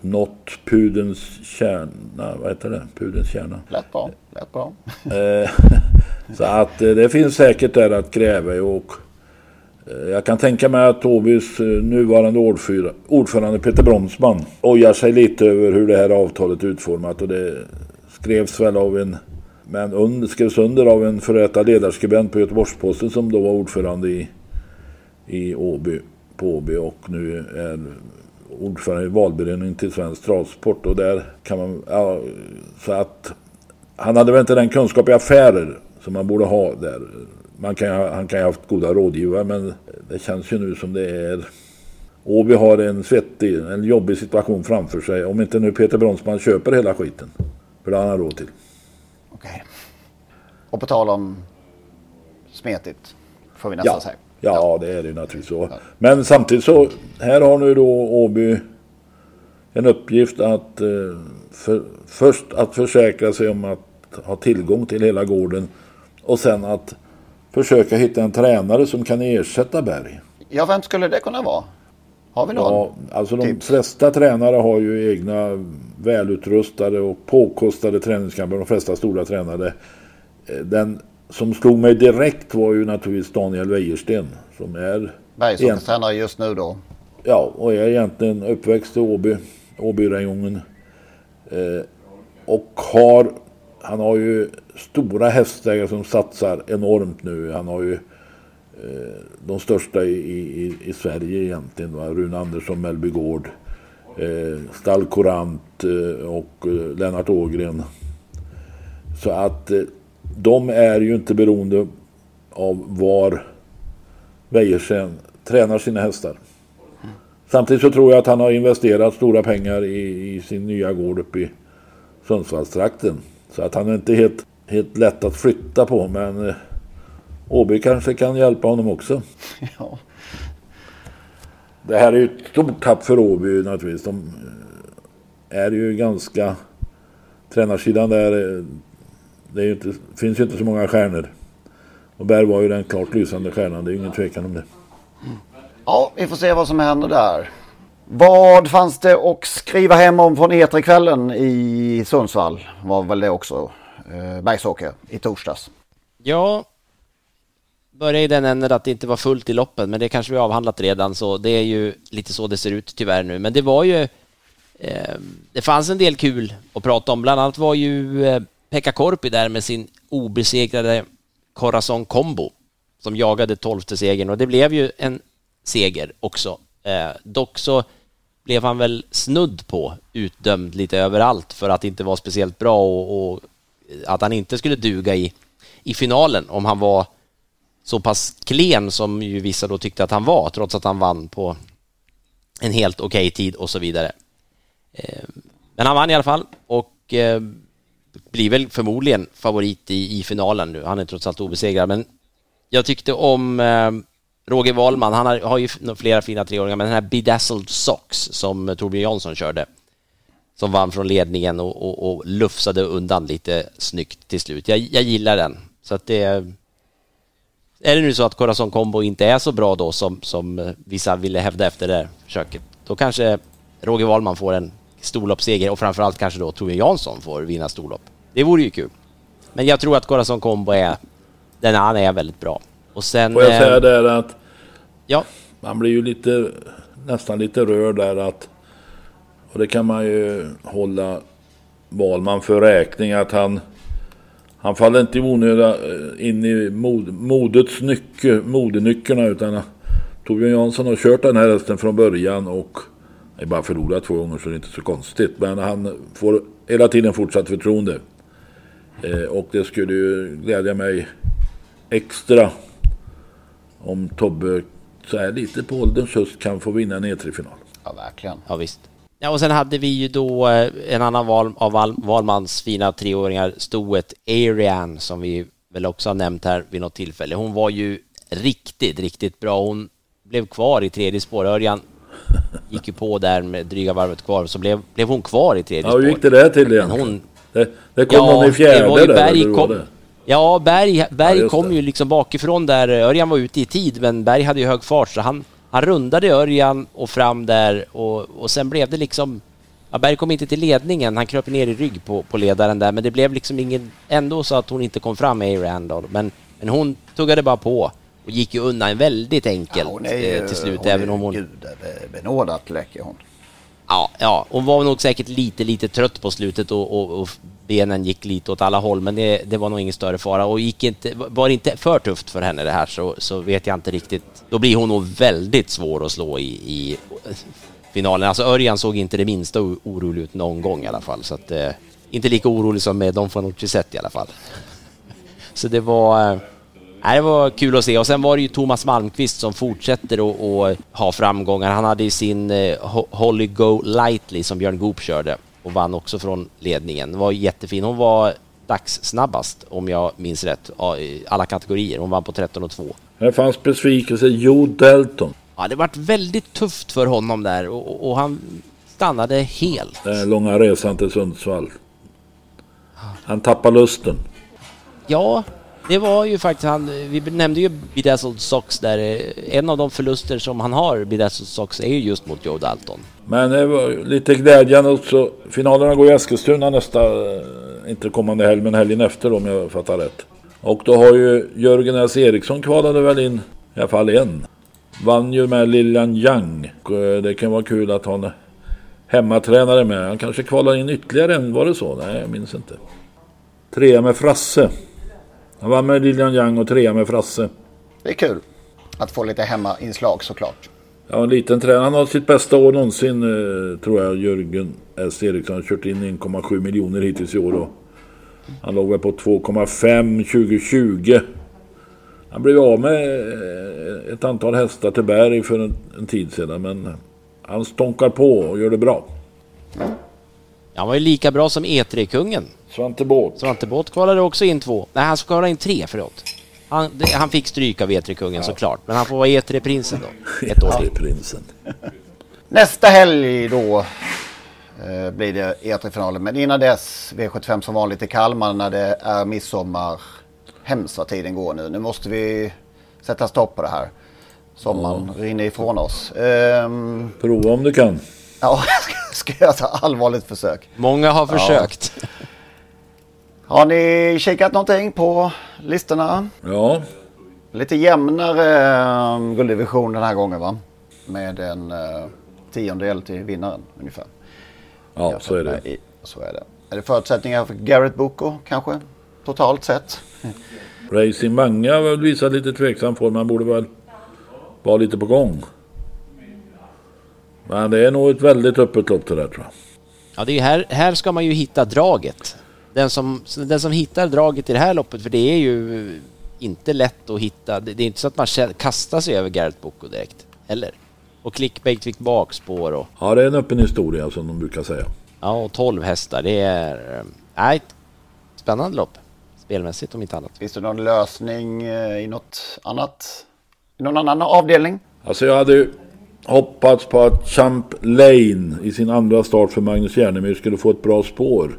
nått pudens kärna. Vad heter det? Pudens kärna. Lätt bra. Lätt bra. Eh, så att eh, det finns säkert där att gräva i. Och eh, Eh, jag kan tänka mig att Åbys eh, nuvarande ordförande Peter Bromsman ojar sig lite över hur det här avtalet är utformat. Och det skrevs väl av en men under, skrevs under av en före ledarskribent på Göteborgs-Posten som då var ordförande i, i Åby på Åby och nu är ordförande i valberedningen till Svensk Travsport och där kan man, ja, så att han hade väl inte den kunskap i affärer som man borde ha där. Man kan, han kan ju ha haft goda rådgivare men det känns ju nu som det är Åby har en svettig, en jobbig situation framför sig. Om inte nu Peter Bronsman köper hela skiten. För det har han råd till. Okej. Okay. Och på tal om smetigt. Får vi nästan ja. säga. Ja, det är det naturligtvis så. Men samtidigt så, här har nu då Åby en uppgift att eh, för, först att försäkra sig om att ha tillgång till hela gården och sen att försöka hitta en tränare som kan ersätta Berg. Ja, vem skulle det kunna vara? Har vi någon? Ja, alltså de tips? flesta tränare har ju egna välutrustade och påkostade träningskamper. De flesta stora tränare. Eh, den som slog mig direkt var ju naturligtvis Daniel Wäjersten som är Bergsåkerstränare just nu då. Ja, och är egentligen uppväxt i Åby, Åbyräjongen. Eh, och har, han har ju stora hästägare som satsar enormt nu. Han har ju eh, de största i, i, i Sverige egentligen. Va? Rune Andersson, Mellby Gård, eh, Stall Korant eh, och eh, Lennart Ågren. Så att eh, de är ju inte beroende av var Wäjersten tränar sina hästar. Samtidigt så tror jag att han har investerat stora pengar i, i sin nya gård uppe i Sundsvallstrakten. Så att han är inte helt, helt lätt att flytta på men eh, Åby kanske kan hjälpa honom också. Ja. Det här är ju ett stort tapp för Åby naturligtvis. De eh, är ju ganska... Tränarsidan där eh, det inte, finns ju inte så många stjärnor. Och Berg var ju den klart lysande stjärnan, det är ingen tvekan om det. Ja, vi får se vad som händer där. Vad fanns det att skriva hem om från Eterkvällen i Sundsvall? Var väl det också. Eh, Bergsåker i torsdags. Ja, Börjar i den änden att det inte var fullt i loppen, men det kanske vi avhandlat redan, så det är ju lite så det ser ut tyvärr nu. Men det var ju, eh, det fanns en del kul att prata om. Bland annat var ju eh, Pekka Korpi där med sin obesegrade Corazon Combo som jagade tolfte segern och det blev ju en seger också. Eh, dock så blev han väl snudd på utdömd lite överallt för att inte vara speciellt bra och, och, att han inte skulle duga i, i finalen om han var så pass klen som ju vissa då tyckte att han var trots att han vann på en helt okej okay tid och så vidare. Eh, men han vann i alla fall och eh, blir väl förmodligen favorit i, i finalen nu. Han är trots allt obesegrad, men jag tyckte om eh, Roger Wahlman. Han har, har ju flera fina treåringar, men den här Bedazzled Socks som eh, Torbjörn Jansson körde som vann från ledningen och, och, och lufsade undan lite snyggt till slut. Jag, jag gillar den. Så att det... Är det nu så att Corazon Combo inte är så bra då som, som eh, vissa ville hävda efter det försöket, då kanske Roger Wahlman får en storloppsseger och framförallt kanske då Torbjörn Jansson får vinna storlopp. Det vore ju kul. Men jag tror att Corazon Combo är... Den han är väldigt bra. Och sen... Får jag säga eh, där att... Ja. Man blir ju lite... Nästan lite rörd där att... Och det kan man ju hålla Wahlman för räkning att han... Han faller inte i onöda eh, in i mod, modets nyckel, modenyckeln utan Torbjörn Jansson har kört den här hästen från början och är bara förlorat två gånger så det är inte så konstigt. Men han får hela tiden fortsatt förtroende. Eh, och det skulle ju glädja mig extra om Tobbe så här lite på ålderns höst kan få vinna en E3-final. Ja, verkligen. Ja, visst. Ja, och sen hade vi ju då eh, en annan val, av val, Valmans fina treåringar, stoet Arian, som vi väl också har nämnt här vid något tillfälle. Hon var ju riktigt, riktigt bra. Hon blev kvar i tredje spår. Örjan gick ju på där med dryga varvet kvar, så blev, blev hon kvar i tredje Ja, spår. hur gick det där till egentligen? Hon, det, det kom någon i fjärde det var ju där, Berg eller hur kom, var det? Ja, Berg, Berg Ja, kom ju liksom bakifrån där. Örjan var ute i tid, men Berg hade ju hög fart, så han, han rundade Örjan och fram där och, och sen blev det liksom... Ja, Berg kom inte till ledningen, han kröp ner i rygg på, på ledaren där, men det blev liksom ingen... Ändå så att hon inte kom fram med Aran då, men, men hon tuggade bara på och gick ju undan väldigt enkelt Hon är ju, eh, till slut, hon även är om hon... gudabenådat läcker hon. Ja, ja, hon var nog säkert lite, lite trött på slutet och, och, och benen gick lite åt alla håll, men det, det var nog ingen större fara. Och gick inte, var det inte för tufft för henne det här så, så vet jag inte riktigt. Då blir hon nog väldigt svår att slå i, i finalen. Alltså Örjan såg inte det minsta orolig ut någon gång i alla fall, så att eh, inte lika orolig som med Don Fanucci sett i alla fall. Så det var... Eh, Nej, det var kul att se. Och sen var det ju Thomas Malmqvist som fortsätter att att ha framgångar. Han hade ju sin eh, Ho- Holly Go Lightly som Björn Goop körde och vann också från ledningen. Det var jättefin. Hon var dagssnabbast om jag minns rätt, i alla kategorier. Hon vann på 13 och 2. Här fanns besvikelse. Joe Dalton. Ja, det vart väldigt tufft för honom där och, och- han stannade helt. Den långa resan till Sundsvall. Han tappade lusten. Ja, det var ju faktiskt han, vi nämnde ju Bedazzled Sox där. Eh, en av de förluster som han har, Bedazzled Sox, är ju just mot Joe Dalton. Men det var lite glädjande också. Finalerna går i Eskilstuna nästa, eh, inte kommande helg, men helgen efter om jag fattar rätt. Och då har ju Jörgen S. Eriksson kvalade väl in i alla fall en. Vann ju med Lilian Yang. Och, Det kan vara kul att ha en hemmatränare med. Han kanske kvalar in ytterligare en, var det så? Nej, jag minns inte. Trea med Frasse. Han vann med Lilian Yang och trea med Frasse. Det är kul att få lite hemmainslag såklart. Ja, en liten tränare. Han har sitt bästa år någonsin, eh, tror jag, Jörgen S. Eriksson. Han har kört in 1,7 miljoner hittills i år. Och han låg väl på 2,5 2020. Han blev av med eh, ett antal hästar till Berg för en, en tid sedan. Men han stånkar på och gör det bra. Han var ju lika bra som E3-kungen. Svante Båth. Svante Båth kvalade också in två. Nej, han kvalade in tre, förlåt. Han, det, han fick stryk av E3-kungen såklart, men han får vara E3-prinsen då. Ett år till. prinsen. Nästa helg då eh, blir det E3-finalen. Men innan dess V75 som vanligt i Kalmar när det är midsommar. Hemskt vad tiden går nu. Nu måste vi sätta stopp på det här. Sommaren rinner ifrån oss. Ehm, Prova om du kan. Ja, jag ska göra ett allvarligt försök. Många har Ja. försökt. Har ni kikat någonting på listorna? Ja. Lite jämnare eh, gulddivision den här gången va? Med en eh, tiondel till vinnaren ungefär. Ja, så är det. I, så är det. Är det förutsättningar för Garrett Boko kanske? Totalt sett? Racing väl visat lite tveksam form. Han borde väl vara lite på gång. Men det är nog ett väldigt öppet lopp det där tror jag. Ja, det är här, här ska man ju hitta draget. Den som, den som hittar draget i det här loppet, för det är ju inte lätt att hitta. Det, det är inte så att man kastar sig över Garrett Boko direkt. Eller? Och clickbait fick bakspår och... Ja, det är en öppen historia som de brukar säga. Ja, och 12 hästar. Det är... Nej, spännande lopp. Spelmässigt om inte annat. Finns det någon lösning eh, i något annat? I någon annan avdelning? Alltså jag hade ju hoppats på att Champ Lane i sin andra start för Magnus Järnemyr skulle få ett bra spår.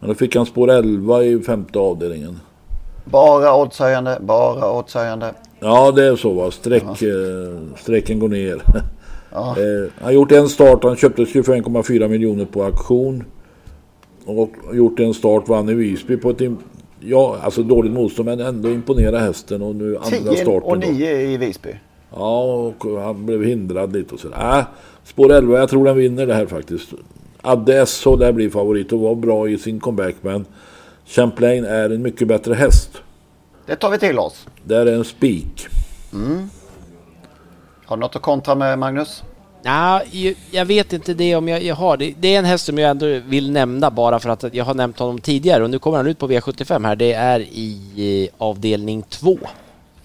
Men då fick han spår 11 i femte avdelningen. Bara oddshöjande, bara oddshöjande. Ja, det är så va. Streck, eh, strecken går ner. Ja. Eh, han gjort en start. Han köpte 25,4 miljoner på auktion. Och gjort en start, vann i Visby på ett... Ja, alltså dåligt motstånd men ändå imponera hästen och nu andra 10 starten. och då. 9 i Visby. Ja, och han blev hindrad lite och sådär. Äh, spår 11, jag tror den vinner det här faktiskt. Adde SH där blir favorit och var bra i sin comeback men Champlain är en mycket bättre häst. Det tar vi till oss. Där är en spik. Mm. Har du något att kontra med Magnus? Nej, jag vet inte det om jag, jag har. Det, det är en häst som jag ändå vill nämna bara för att jag har nämnt honom tidigare och nu kommer han ut på V75 här. Det är i eh, avdelning 2.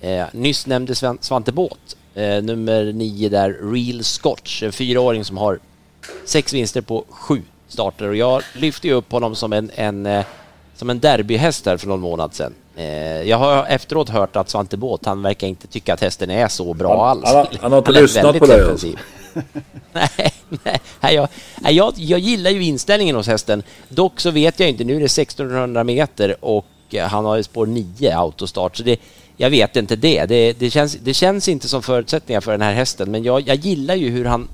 Eh, nyss nämnde Sven, Svante Båt, eh, nummer 9 där, Real Scotch, en fyraåring som har sex vinster på sju starter och jag lyfte ju upp honom som en, en, eh, som en derbyhäst här för någon månad sedan. Eh, jag har efteråt hört att Svante Båt, han verkar inte tycka att hästen är så bra Han- alls. han har- han har inte lyssnat på dig, nej, nej, jag, jag, jag gillar ju inställningen hos hästen. Dock så vet jag inte, nu är det 1600 meter och eh, han har ju spår 9 autostart, så det, jag vet inte det. Det, det, känns, det känns inte som förutsättningar för den här hästen, men jag, jag gillar ju hur han,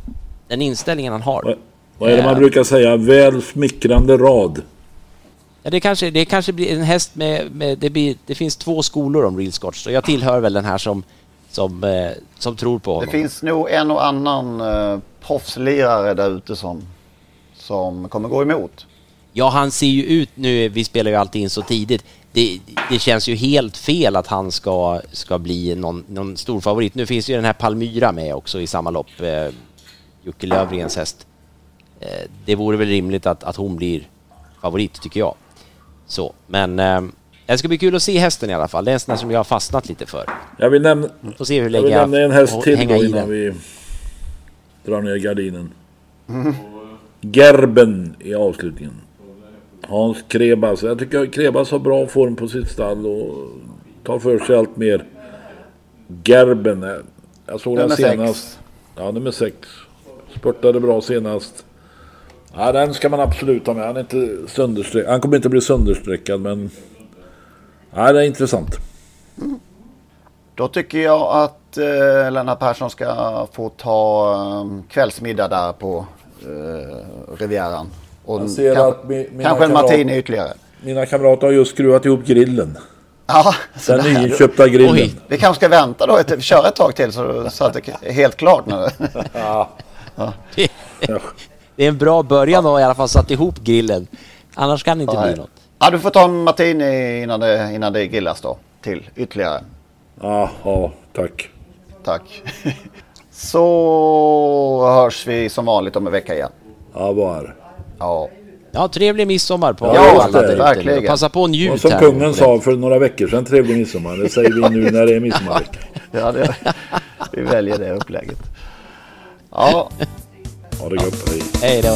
den inställningen han har. Vad är det man Eh, brukar säga? Väl smickrande rad. Ja, det kanske, det kanske blir en häst med, med det, blir, det finns två skolor om Real Scotch, så jag tillhör väl den här som, som, eh, som tror på Det honom. finns nog en och annan uh, proffslirare där ute som, som kommer gå emot. Ja, han ser ju ut nu, vi spelar ju alltid in så tidigt. Det, det känns ju helt fel att han ska, ska bli någon, någon stor favorit. Nu finns ju den här Palmyra med också i samma lopp, eh, Jocke Lövgrens häst. Eh, det vore väl rimligt att, att hon blir favorit, tycker jag. Så, men eh, det ska bli kul att se hästen i alla fall. Det är en sån där som jag har fastnat lite för. Jag vill nämna, Får se hur jag länge vill nämna en häst till då innan den. vi drar ner gardinen. Gerben i avslutningen. Hans Krebas. Jag tycker Krebas har bra form på sitt stall och tar för sig allt mer. Gerben. eh, Jag såg den Nummer sex. senast. Ja, nummer sex. Spurtade bra senast. Ja, den ska man absolut ha med. Han, är inte sönderstreck- Han kommer inte bli sönderstreckad men... Ja, det är intressant. Då tycker jag att eh, Lennart Persson ska få ta eh, kvällsmiddag där på eh, Rivieran. Och Jag ser kanske, att mi- kanske en kamrat- martini ytterligare. Mina kamrater har just skruvat ihop grillen. Ja, Den nyinköpta grillen. Vi kanske ska vänta då, ett, köra ett tag till så, så att det är helt klart nu. Ja. Det, det är en bra början att ha i alla fall satt ihop grillen. Annars kan det inte Nej. bli något. Ja, du får ta en martini innan det, innan det grillas då. Till ytterligare. Ja, ja, tack. Tack. Så hörs vi som vanligt om en vecka igen. Ja, var. Ja. Ja, trevlig midsommar på Ja, alla där ute. verkligen. Passa på Och njut som här. kungen sa för några veckor sedan, trevlig midsommar. Det säger vi nu när det är midsommarvecka. Ja, det, vi väljer det upplägget. Ja, Ha det gott, hej. Hej då.